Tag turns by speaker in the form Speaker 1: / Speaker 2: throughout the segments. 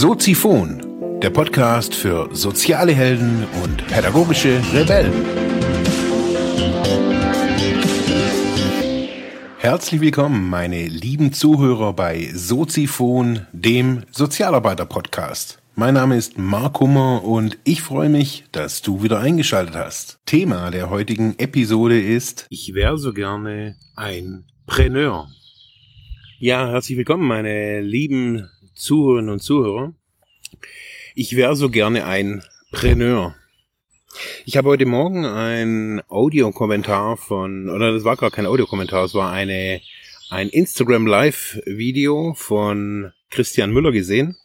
Speaker 1: Soziphon, der Podcast für soziale Helden und pädagogische Rebellen. Herzlich willkommen, meine lieben Zuhörer bei Soziphon, dem Sozialarbeiter-Podcast. Mein Name ist Mark Hummer und ich freue mich, dass du wieder eingeschaltet hast. Thema der heutigen Episode ist Ich wäre so gerne ein Preneur. Ja, herzlich willkommen, meine lieben Zuhörerinnen und Zuhörer. Ich wäre so gerne ein Preneur. Ich habe heute Morgen ein Audiokommentar von, oder das war gar kein Audiokommentar, es war eine, ein Instagram Live Video von Christian Müller gesehen.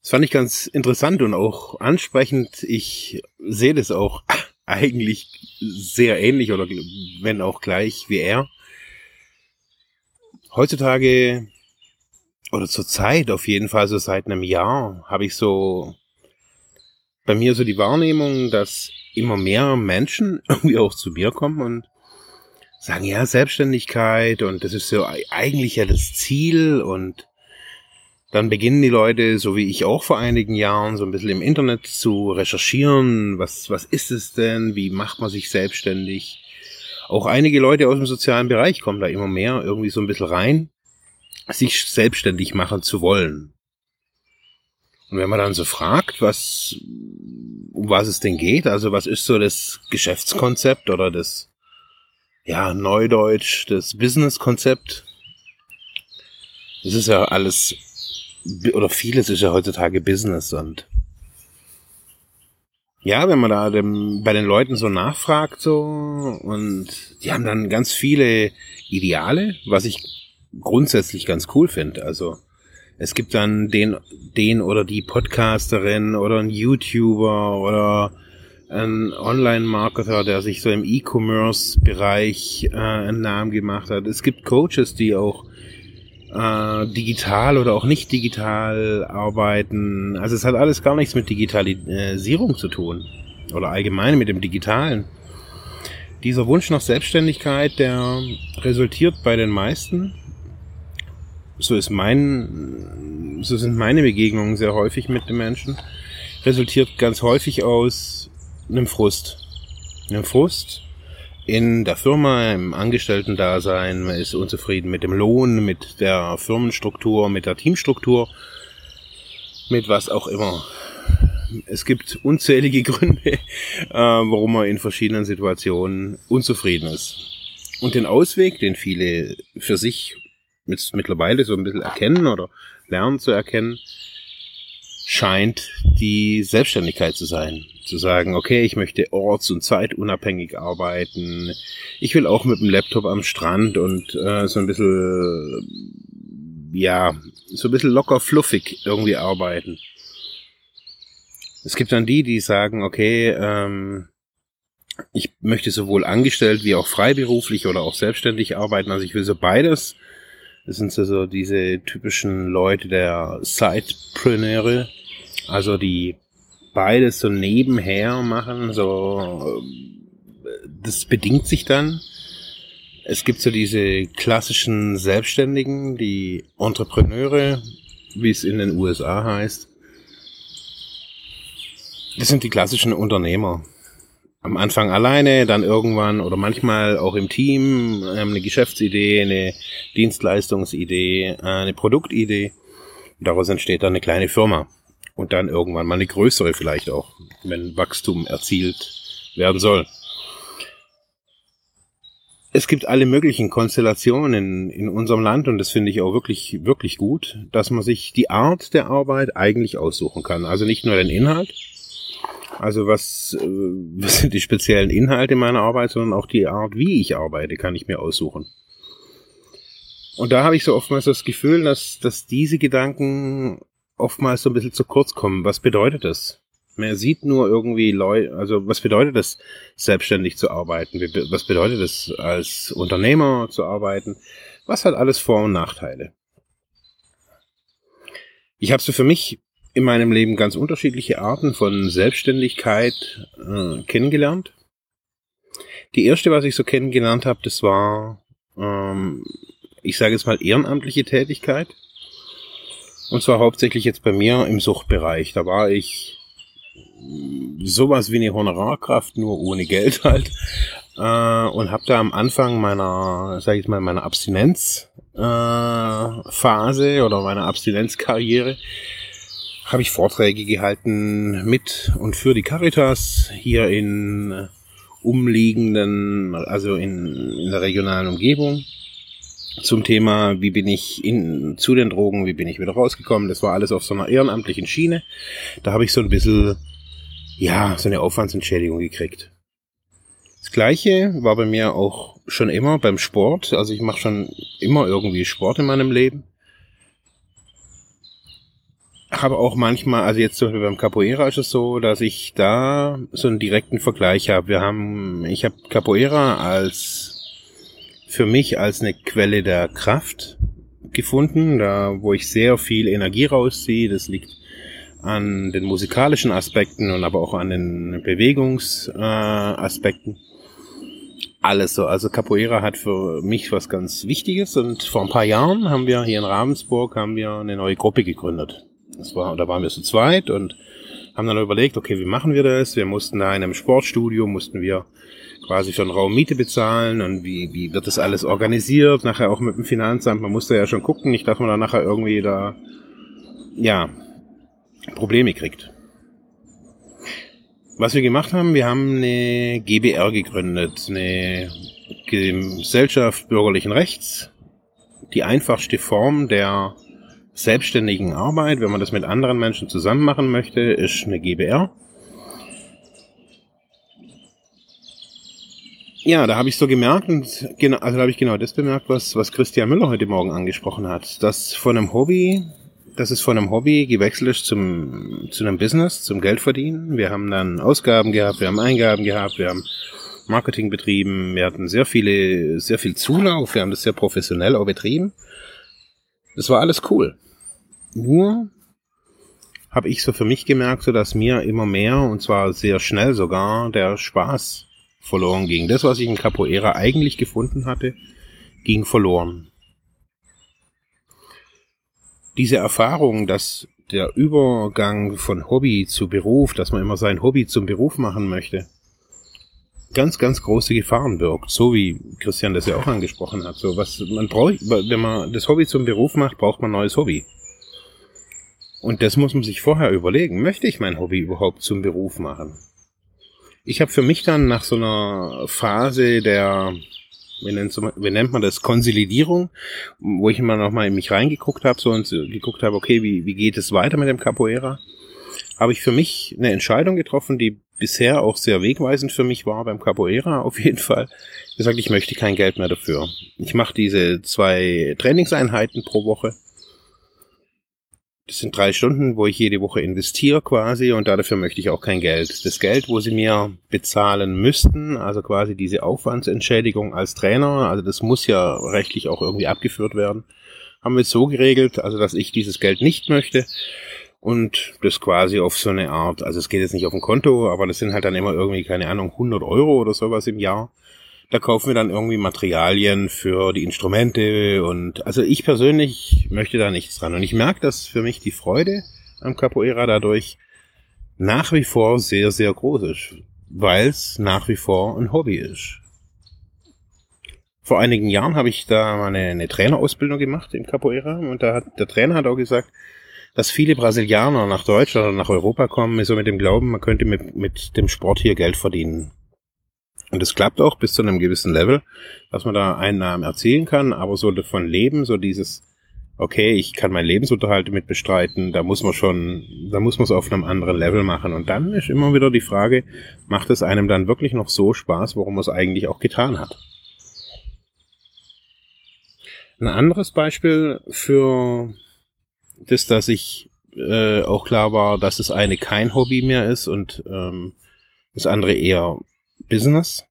Speaker 1: Das fand ich ganz interessant und auch ansprechend. Ich sehe das auch eigentlich sehr ähnlich oder wenn auch gleich wie er. Heutzutage oder zur Zeit auf jeden Fall, so seit einem Jahr, habe ich so bei mir so die Wahrnehmung, dass immer mehr Menschen irgendwie auch zu mir kommen und sagen, ja, Selbstständigkeit und das ist so eigentlich ja das Ziel und dann beginnen die Leute, so wie ich auch vor einigen Jahren, so ein bisschen im Internet zu recherchieren, was, was ist es denn, wie macht man sich selbstständig. Auch einige Leute aus dem sozialen Bereich kommen da immer mehr irgendwie so ein bisschen rein sich selbstständig machen zu wollen. Und wenn man dann so fragt, was, um was es denn geht, also was ist so das Geschäftskonzept oder das, ja, Neudeutsch, das Businesskonzept, das ist ja alles, oder vieles ist ja heutzutage Business und ja, wenn man da dem, bei den Leuten so nachfragt so und die haben dann ganz viele Ideale, was ich grundsätzlich ganz cool finde. Also es gibt dann den, den oder die Podcasterin oder ein YouTuber oder ein Online-Marketer, der sich so im E-Commerce-Bereich äh, einen Namen gemacht hat. Es gibt Coaches, die auch äh, digital oder auch nicht digital arbeiten. Also es hat alles gar nichts mit Digitalisierung zu tun oder allgemein mit dem Digitalen. Dieser Wunsch nach Selbstständigkeit, der resultiert bei den meisten so ist mein, so sind meine Begegnungen sehr häufig mit den Menschen, resultiert ganz häufig aus einem Frust. Einem Frust in der Firma, im Angestellten-Dasein, man ist unzufrieden mit dem Lohn, mit der Firmenstruktur, mit der Teamstruktur, mit was auch immer. Es gibt unzählige Gründe, äh, warum man in verschiedenen Situationen unzufrieden ist. Und den Ausweg, den viele für sich mit, mittlerweile so ein bisschen erkennen oder lernen zu erkennen, scheint die Selbstständigkeit zu sein. Zu sagen, okay, ich möchte orts- und zeitunabhängig arbeiten. Ich will auch mit dem Laptop am Strand und äh, so ein bisschen, ja, so ein bisschen locker fluffig irgendwie arbeiten. Es gibt dann die, die sagen, okay, ähm, ich möchte sowohl angestellt wie auch freiberuflich oder auch selbstständig arbeiten. Also ich will so beides das sind so diese typischen Leute der Sidepreneure, also die beides so nebenher machen, so das bedingt sich dann. Es gibt so diese klassischen Selbstständigen, die Entrepreneure, wie es in den USA heißt. Das sind die klassischen Unternehmer am Anfang alleine, dann irgendwann oder manchmal auch im Team ähm, eine Geschäftsidee, eine Dienstleistungsidee, äh, eine Produktidee. Daraus entsteht dann eine kleine Firma und dann irgendwann mal eine größere vielleicht auch, wenn Wachstum erzielt werden soll. Es gibt alle möglichen Konstellationen in unserem Land und das finde ich auch wirklich, wirklich gut, dass man sich die Art der Arbeit eigentlich aussuchen kann. Also nicht nur den Inhalt, also was, äh, was sind die speziellen Inhalte meiner Arbeit, sondern auch die Art, wie ich arbeite, kann ich mir aussuchen. Und da habe ich so oftmals das Gefühl, dass, dass diese Gedanken oftmals so ein bisschen zu kurz kommen. Was bedeutet das? Man sieht nur irgendwie Leute, also was bedeutet es, selbstständig zu arbeiten? Was bedeutet es, als Unternehmer zu arbeiten? Was hat alles Vor- und Nachteile? Ich habe so für mich in meinem Leben ganz unterschiedliche Arten von Selbstständigkeit äh, kennengelernt. Die erste, was ich so kennengelernt habe, das war, ähm, ich sage jetzt mal, ehrenamtliche Tätigkeit. Und zwar hauptsächlich jetzt bei mir im Suchtbereich. Da war ich sowas wie eine Honorarkraft, nur ohne Geld halt. Äh, und habe da am Anfang meiner, sag ich mal, meiner Abstinenzphase äh, oder meiner Abstinenzkarriere habe ich Vorträge gehalten mit und für die Caritas hier in umliegenden, also in, in der regionalen Umgebung zum Thema, wie bin ich in, zu den Drogen, wie bin ich wieder rausgekommen. Das war alles auf so einer ehrenamtlichen Schiene. Da habe ich so ein bisschen, ja, so eine Aufwandsentschädigung gekriegt. Das gleiche war bei mir auch schon immer beim Sport. Also ich mache schon immer irgendwie Sport in meinem Leben. Habe auch manchmal, also jetzt zum Beispiel beim Capoeira ist es so, dass ich da so einen direkten Vergleich habe. Wir haben, ich habe Capoeira als für mich als eine Quelle der Kraft gefunden, da wo ich sehr viel Energie rausziehe. Das liegt an den musikalischen Aspekten und aber auch an den Bewegungsaspekten. Äh, Alles so. Also Capoeira hat für mich was ganz Wichtiges und vor ein paar Jahren haben wir hier in Ravensburg haben wir eine neue Gruppe gegründet. Das war, da waren wir zu zweit und haben dann überlegt, okay, wie machen wir das? Wir mussten da in einem Sportstudio, mussten wir quasi schon Raummiete bezahlen und wie, wie wird das alles organisiert, nachher auch mit dem Finanzamt, man musste ja schon gucken, nicht, dass man da nachher irgendwie da, ja, Probleme kriegt. Was wir gemacht haben, wir haben eine GBR gegründet, eine Gesellschaft bürgerlichen Rechts, die einfachste Form der selbstständigen Arbeit, wenn man das mit anderen Menschen zusammen machen möchte, ist eine GBR. Ja, da habe ich so gemerkt und genau, also da habe ich genau das bemerkt, was, was Christian Müller heute Morgen angesprochen hat, dass von einem Hobby, dass es von einem Hobby gewechselt ist zum, zu einem Business, zum Geldverdienen. Wir haben dann Ausgaben gehabt, wir haben Eingaben gehabt, wir haben Marketing betrieben, wir hatten sehr viele, sehr viel Zulauf, wir haben das sehr professionell auch betrieben. Das war alles cool. Nur habe ich so für mich gemerkt, so dass mir immer mehr, und zwar sehr schnell sogar, der Spaß verloren ging. Das, was ich in Capoeira eigentlich gefunden hatte, ging verloren. Diese Erfahrung, dass der Übergang von Hobby zu Beruf, dass man immer sein Hobby zum Beruf machen möchte, ganz, ganz große Gefahren birgt, so wie Christian das ja auch angesprochen hat. So was man braucht, wenn man das Hobby zum Beruf macht, braucht man ein neues Hobby. Und das muss man sich vorher überlegen. Möchte ich mein Hobby überhaupt zum Beruf machen? Ich habe für mich dann nach so einer Phase der, wie nennt, wie nennt man das, Konsolidierung, wo ich immer noch mal in mich reingeguckt habe so und geguckt habe, okay, wie, wie geht es weiter mit dem Capoeira, habe ich für mich eine Entscheidung getroffen, die bisher auch sehr wegweisend für mich war beim Capoeira auf jeden Fall. Gesagt, ich möchte kein Geld mehr dafür. Ich mache diese zwei Trainingseinheiten pro Woche das sind drei Stunden, wo ich jede Woche investiere quasi und dafür möchte ich auch kein Geld. Das Geld, wo sie mir bezahlen müssten, also quasi diese Aufwandsentschädigung als Trainer, also das muss ja rechtlich auch irgendwie abgeführt werden, haben wir so geregelt, also dass ich dieses Geld nicht möchte und das quasi auf so eine Art, also es geht jetzt nicht auf ein Konto, aber das sind halt dann immer irgendwie, keine Ahnung, 100 Euro oder sowas im Jahr da kaufen wir dann irgendwie Materialien für die Instrumente und also ich persönlich möchte da nichts dran. Und ich merke, dass für mich die Freude am Capoeira dadurch nach wie vor sehr, sehr groß ist, weil es nach wie vor ein Hobby ist. Vor einigen Jahren habe ich da eine, eine Trainerausbildung gemacht im Capoeira und da hat der Trainer hat auch gesagt, dass viele Brasilianer nach Deutschland oder nach Europa kommen, so mit dem Glauben, man könnte mit, mit dem Sport hier Geld verdienen. Und es klappt auch bis zu einem gewissen Level, dass man da Einnahmen erzielen kann, aber so davon leben, so dieses, okay, ich kann meinen Lebensunterhalt mit bestreiten, da muss man schon, da muss man es auf einem anderen Level machen. Und dann ist immer wieder die Frage, macht es einem dann wirklich noch so Spaß, warum man es eigentlich auch getan hat? Ein anderes Beispiel für das, dass ich äh, auch klar war, dass das eine kein Hobby mehr ist und ähm, das andere eher Business.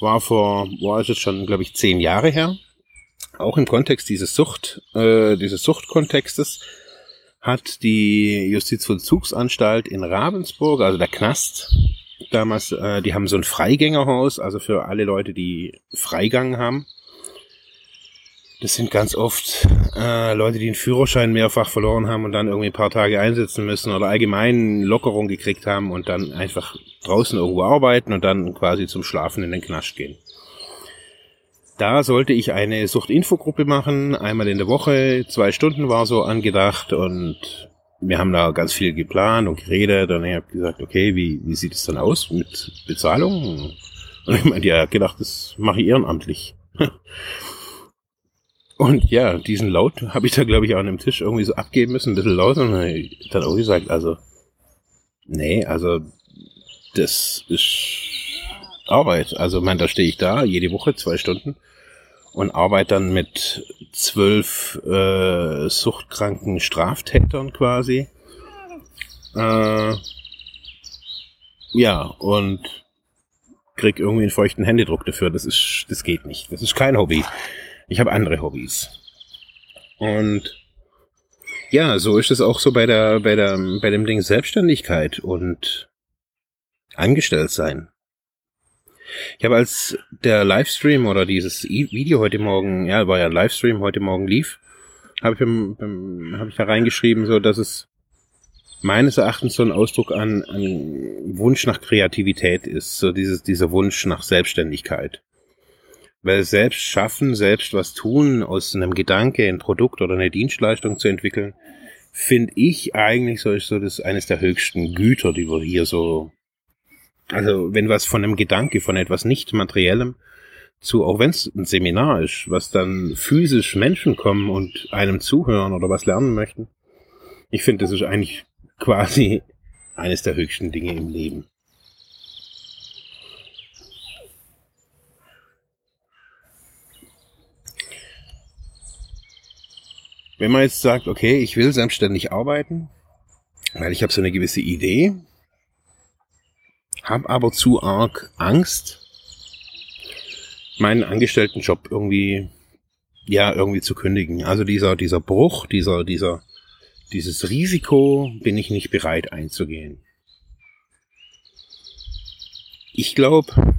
Speaker 1: War vor, war es jetzt schon, glaube ich, zehn Jahre her. Auch im Kontext dieses Sucht, äh, dieses Suchtkontextes hat die Justizvollzugsanstalt in Ravensburg, also der Knast, damals, äh, die haben so ein Freigängerhaus, also für alle Leute, die Freigang haben. Das sind ganz oft äh, Leute, die einen Führerschein mehrfach verloren haben und dann irgendwie ein paar Tage einsetzen müssen oder allgemein Lockerung gekriegt haben und dann einfach draußen irgendwo arbeiten und dann quasi zum Schlafen in den Knast gehen. Da sollte ich eine Suchtinfogruppe machen, einmal in der Woche, zwei Stunden war so angedacht und wir haben da ganz viel geplant und geredet und ich habe gesagt, okay, wie, wie sieht es dann aus mit Bezahlung? Und ich meinte, ja, gedacht, das mache ich ehrenamtlich. Und ja, diesen Laut habe ich da, glaube ich, auch an dem Tisch irgendwie so abgeben müssen, ein bisschen laut. Und dann auch gesagt, also, nee, also, das ist Arbeit. Also, man, da stehe ich da, jede Woche zwei Stunden und arbeite dann mit zwölf äh, suchtkranken Straftätern quasi. Äh, ja, und krieg irgendwie einen feuchten Händedruck dafür. Das ist, das geht nicht. Das ist kein Hobby. Ich habe andere Hobbys. Und ja, so ist es auch so bei der, bei der, bei dem Ding Selbstständigkeit und angestellt sein. Ich habe als der Livestream oder dieses Video heute Morgen, ja, war ja Livestream heute Morgen lief, habe ich, hab ich da reingeschrieben, so dass es meines Erachtens so ein Ausdruck an, an Wunsch nach Kreativität ist, so dieses, dieser Wunsch nach Selbstständigkeit. Weil selbst schaffen, selbst was tun, aus einem Gedanke ein Produkt oder eine Dienstleistung zu entwickeln, finde ich eigentlich so ist so das eines der höchsten Güter, die wir hier so, also wenn was von einem Gedanke, von etwas nicht materiellem zu, auch wenn es ein Seminar ist, was dann physisch Menschen kommen und einem zuhören oder was lernen möchten. Ich finde, das ist eigentlich quasi eines der höchsten Dinge im Leben. Wenn man jetzt sagt, okay, ich will selbstständig arbeiten, weil ich habe so eine gewisse Idee, habe aber zu arg Angst, meinen Angestelltenjob irgendwie, ja, irgendwie zu kündigen. Also dieser, dieser Bruch, dieser, dieser, dieses Risiko bin ich nicht bereit einzugehen. Ich glaube,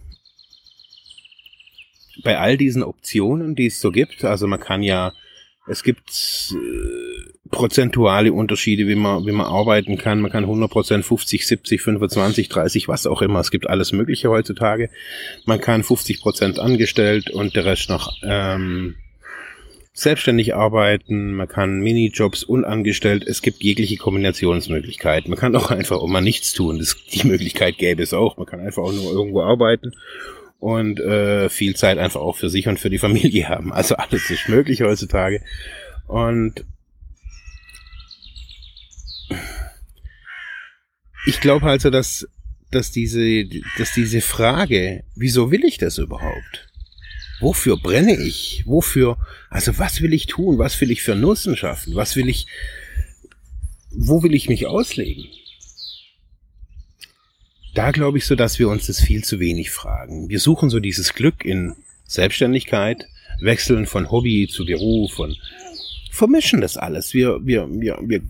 Speaker 1: bei all diesen Optionen, die es so gibt, also man kann ja es gibt äh, prozentuale Unterschiede, wie man, wie man arbeiten kann. Man kann 100%, 50, 70, 25, 30, was auch immer. Es gibt alles Mögliche heutzutage. Man kann 50% angestellt und der Rest noch ähm, selbstständig arbeiten. Man kann Minijobs unangestellt. Es gibt jegliche Kombinationsmöglichkeiten. Man kann auch einfach mal nichts tun. Das, die Möglichkeit gäbe es auch. Man kann einfach auch nur irgendwo arbeiten und äh, viel Zeit einfach auch für sich und für die Familie haben. Also alles ist möglich heutzutage. Und ich glaube also, dass, dass, diese, dass diese Frage, wieso will ich das überhaupt? Wofür brenne ich? Wofür, also was will ich tun? Was will ich für Nutzen schaffen? Was will ich, wo will ich mich auslegen? Da glaube ich so, dass wir uns das viel zu wenig fragen. Wir suchen so dieses Glück in Selbstständigkeit, wechseln von Hobby zu Beruf und vermischen das alles. Wir, wir, wir, wir,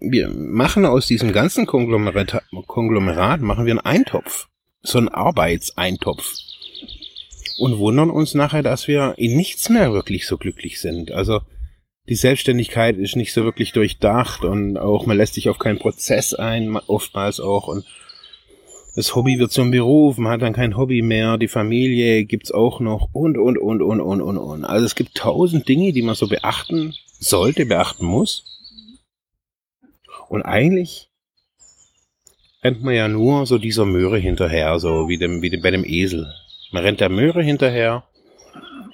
Speaker 1: wir machen aus diesem ganzen Konglomerat, Konglomerat machen wir einen Eintopf. So einen Arbeitseintopf. Und wundern uns nachher, dass wir in nichts mehr wirklich so glücklich sind. Also, die Selbstständigkeit ist nicht so wirklich durchdacht und auch man lässt sich auf keinen Prozess ein, oftmals auch und das Hobby wird zum Beruf, man hat dann kein Hobby mehr, die Familie gibt's auch noch und, und, und, und, und, und, und. Also es gibt tausend Dinge, die man so beachten sollte, beachten muss. Und eigentlich rennt man ja nur so dieser Möhre hinterher, so wie dem, wie dem, bei dem Esel. Man rennt der Möhre hinterher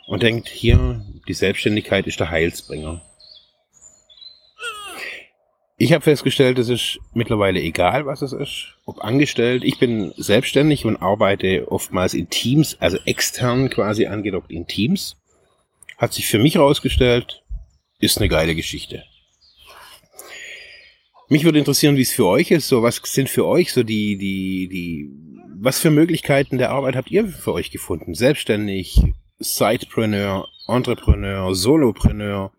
Speaker 1: und denkt, hier, die Selbstständigkeit ist der Heilsbringer. Ich habe festgestellt, es ist mittlerweile egal, was es ist. Ob angestellt, ich bin selbstständig und arbeite oftmals in Teams, also extern quasi angedockt in Teams. Hat sich für mich herausgestellt, ist eine geile Geschichte. Mich würde interessieren, wie es für euch ist. So, was sind für euch so die, die, die, was für Möglichkeiten der Arbeit habt ihr für euch gefunden? Selbstständig, Sidepreneur, Entrepreneur, Solopreneur,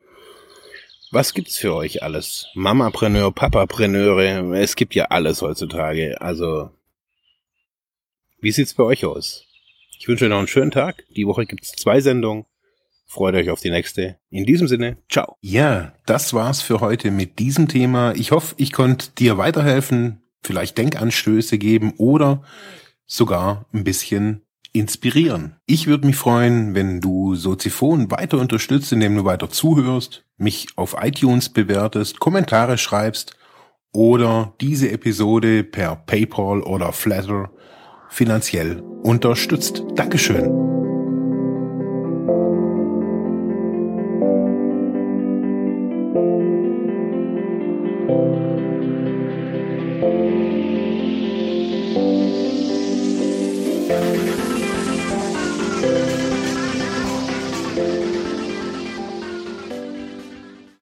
Speaker 1: was gibt's für euch alles? Mamapreneur, Papapreneure, es gibt ja alles heutzutage. Also, wie sieht's bei euch aus? Ich wünsche euch noch einen schönen Tag. Die Woche gibt's zwei Sendungen. Freut euch auf die nächste. In diesem Sinne, ciao.
Speaker 2: Ja, das war's für heute mit diesem Thema. Ich hoffe, ich konnte dir weiterhelfen, vielleicht Denkanstöße geben oder sogar ein bisschen inspirieren. Ich würde mich freuen, wenn du Soziphon weiter unterstützt, indem du weiter zuhörst, mich auf iTunes bewertest, Kommentare schreibst oder diese Episode per PayPal oder Flatter finanziell unterstützt. Dankeschön.